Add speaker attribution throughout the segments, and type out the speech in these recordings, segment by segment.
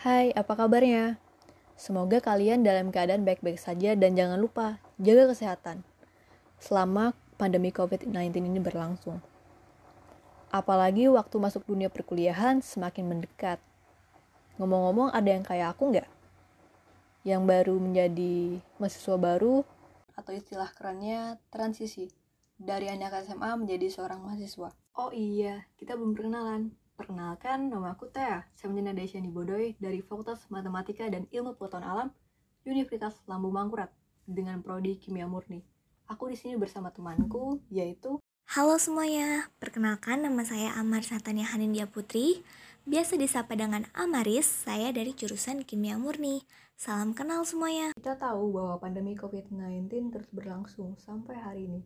Speaker 1: Hai, apa kabarnya? Semoga kalian dalam keadaan baik-baik saja dan jangan lupa jaga kesehatan selama pandemi COVID-19 ini berlangsung. Apalagi waktu masuk dunia perkuliahan semakin mendekat. Ngomong-ngomong, ada yang kayak aku nggak? Yang baru menjadi mahasiswa baru atau istilah kerennya transisi dari anak SMA menjadi seorang mahasiswa. Oh iya, kita belum perkenalan. Perkenalkan, nama aku Tea, Semjana Desyani Bodoy dari Fakultas Matematika dan Ilmu Pengetahuan Alam, Universitas Lambung Mangkurat, dengan prodi Kimia Murni. Aku di sini bersama temanku, yaitu
Speaker 2: Halo semuanya, perkenalkan nama saya Amar Satania Hanindya Putri, biasa disapa dengan Amaris, saya dari jurusan Kimia Murni. Salam kenal semuanya.
Speaker 1: Kita tahu bahwa pandemi COVID-19 terus berlangsung sampai hari ini,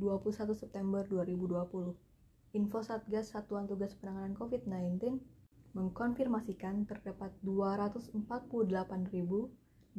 Speaker 1: 21 September 2020. Info Satgas Satuan Tugas Penanganan COVID-19 mengkonfirmasikan terdapat 248.852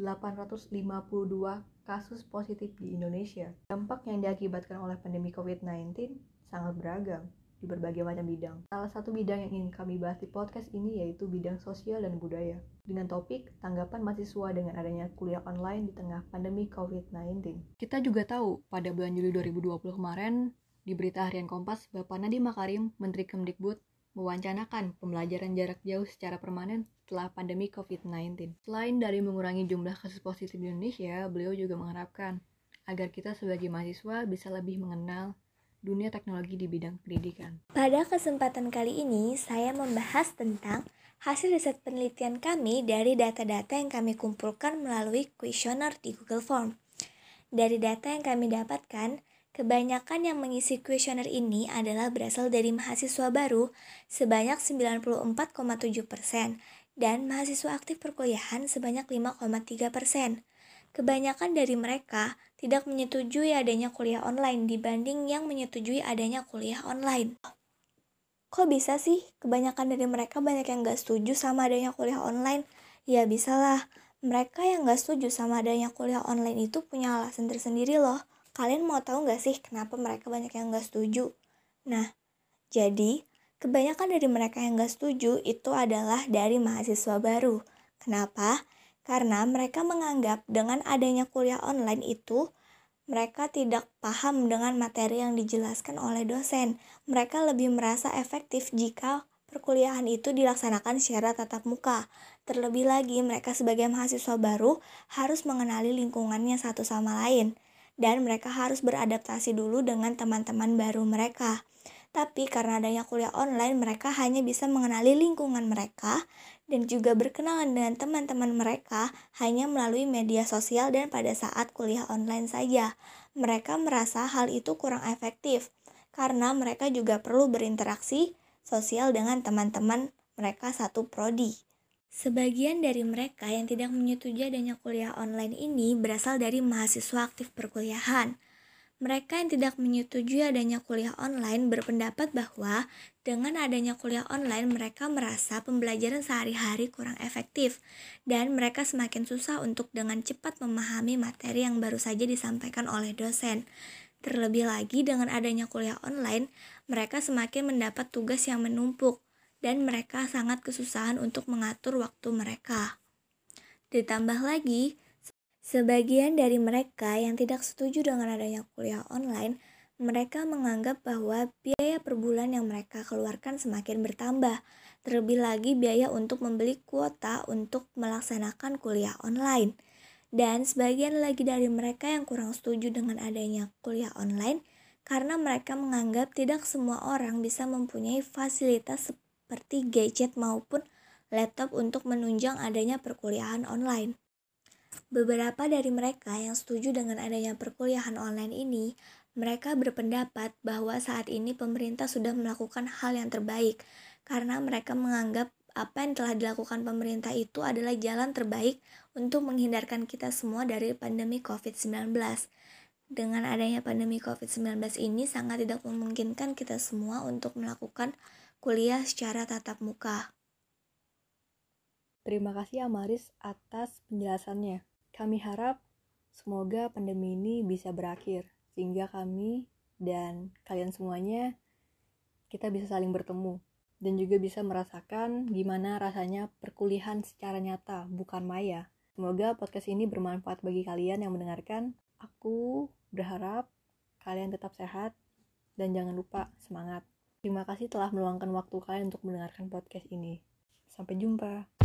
Speaker 1: kasus positif di Indonesia. Dampak yang diakibatkan oleh pandemi COVID-19 sangat beragam di berbagai macam bidang. Salah satu bidang yang ingin kami bahas di podcast ini yaitu bidang sosial dan budaya. Dengan topik tanggapan mahasiswa dengan adanya kuliah online di tengah pandemi COVID-19. Kita juga tahu pada bulan Juli 2020 kemarin di berita harian Kompas, Bapak Nadiem Makarim, Menteri Kemdikbud, mewancanakan pembelajaran jarak jauh secara permanen setelah pandemi COVID-19. Selain dari mengurangi jumlah kasus positif di Indonesia, beliau juga mengharapkan agar kita sebagai mahasiswa bisa lebih mengenal dunia teknologi di bidang pendidikan.
Speaker 2: Pada kesempatan kali ini, saya membahas tentang hasil riset penelitian kami dari data-data yang kami kumpulkan melalui kuesioner di Google Form. Dari data yang kami dapatkan, Kebanyakan yang mengisi kuesioner ini adalah berasal dari mahasiswa baru sebanyak 94,7 persen dan mahasiswa aktif perkuliahan sebanyak 5,3 persen. Kebanyakan dari mereka tidak menyetujui adanya kuliah online dibanding yang menyetujui adanya kuliah online. Kok bisa sih kebanyakan dari mereka banyak yang gak setuju sama adanya kuliah online? Ya bisalah, mereka yang gak setuju sama adanya kuliah online itu punya alasan tersendiri loh. Kalian mau tahu nggak sih kenapa mereka banyak yang nggak setuju? Nah, jadi kebanyakan dari mereka yang nggak setuju itu adalah dari mahasiswa baru. Kenapa? Karena mereka menganggap dengan adanya kuliah online itu mereka tidak paham dengan materi yang dijelaskan oleh dosen. Mereka lebih merasa efektif jika perkuliahan itu dilaksanakan secara tatap muka. Terlebih lagi, mereka sebagai mahasiswa baru harus mengenali lingkungannya satu sama lain dan mereka harus beradaptasi dulu dengan teman-teman baru mereka. Tapi karena adanya kuliah online, mereka hanya bisa mengenali lingkungan mereka dan juga berkenalan dengan teman-teman mereka hanya melalui media sosial dan pada saat kuliah online saja. Mereka merasa hal itu kurang efektif karena mereka juga perlu berinteraksi sosial dengan teman-teman mereka satu prodi. Sebagian dari mereka yang tidak menyetujui adanya kuliah online ini berasal dari mahasiswa aktif perkuliahan. Mereka yang tidak menyetujui adanya kuliah online berpendapat bahwa dengan adanya kuliah online mereka merasa pembelajaran sehari-hari kurang efektif dan mereka semakin susah untuk dengan cepat memahami materi yang baru saja disampaikan oleh dosen. Terlebih lagi dengan adanya kuliah online, mereka semakin mendapat tugas yang menumpuk dan mereka sangat kesusahan untuk mengatur waktu mereka. Ditambah lagi, sebagian dari mereka yang tidak setuju dengan adanya kuliah online, mereka menganggap bahwa biaya per bulan yang mereka keluarkan semakin bertambah, terlebih lagi biaya untuk membeli kuota untuk melaksanakan kuliah online. Dan sebagian lagi dari mereka yang kurang setuju dengan adanya kuliah online karena mereka menganggap tidak semua orang bisa mempunyai fasilitas seperti gadget maupun laptop untuk menunjang adanya perkuliahan online. Beberapa dari mereka yang setuju dengan adanya perkuliahan online ini, mereka berpendapat bahwa saat ini pemerintah sudah melakukan hal yang terbaik karena mereka menganggap apa yang telah dilakukan pemerintah itu adalah jalan terbaik untuk menghindarkan kita semua dari pandemi COVID-19. Dengan adanya pandemi COVID-19 ini sangat tidak memungkinkan kita semua untuk melakukan kuliah secara tatap muka.
Speaker 1: Terima kasih Amaris atas penjelasannya. Kami harap semoga pandemi ini bisa berakhir sehingga kami dan kalian semuanya kita bisa saling bertemu dan juga bisa merasakan gimana rasanya perkuliahan secara nyata, bukan maya. Semoga podcast ini bermanfaat bagi kalian yang mendengarkan. Aku berharap kalian tetap sehat dan jangan lupa semangat. Terima kasih telah meluangkan waktu kalian untuk mendengarkan podcast ini. Sampai jumpa.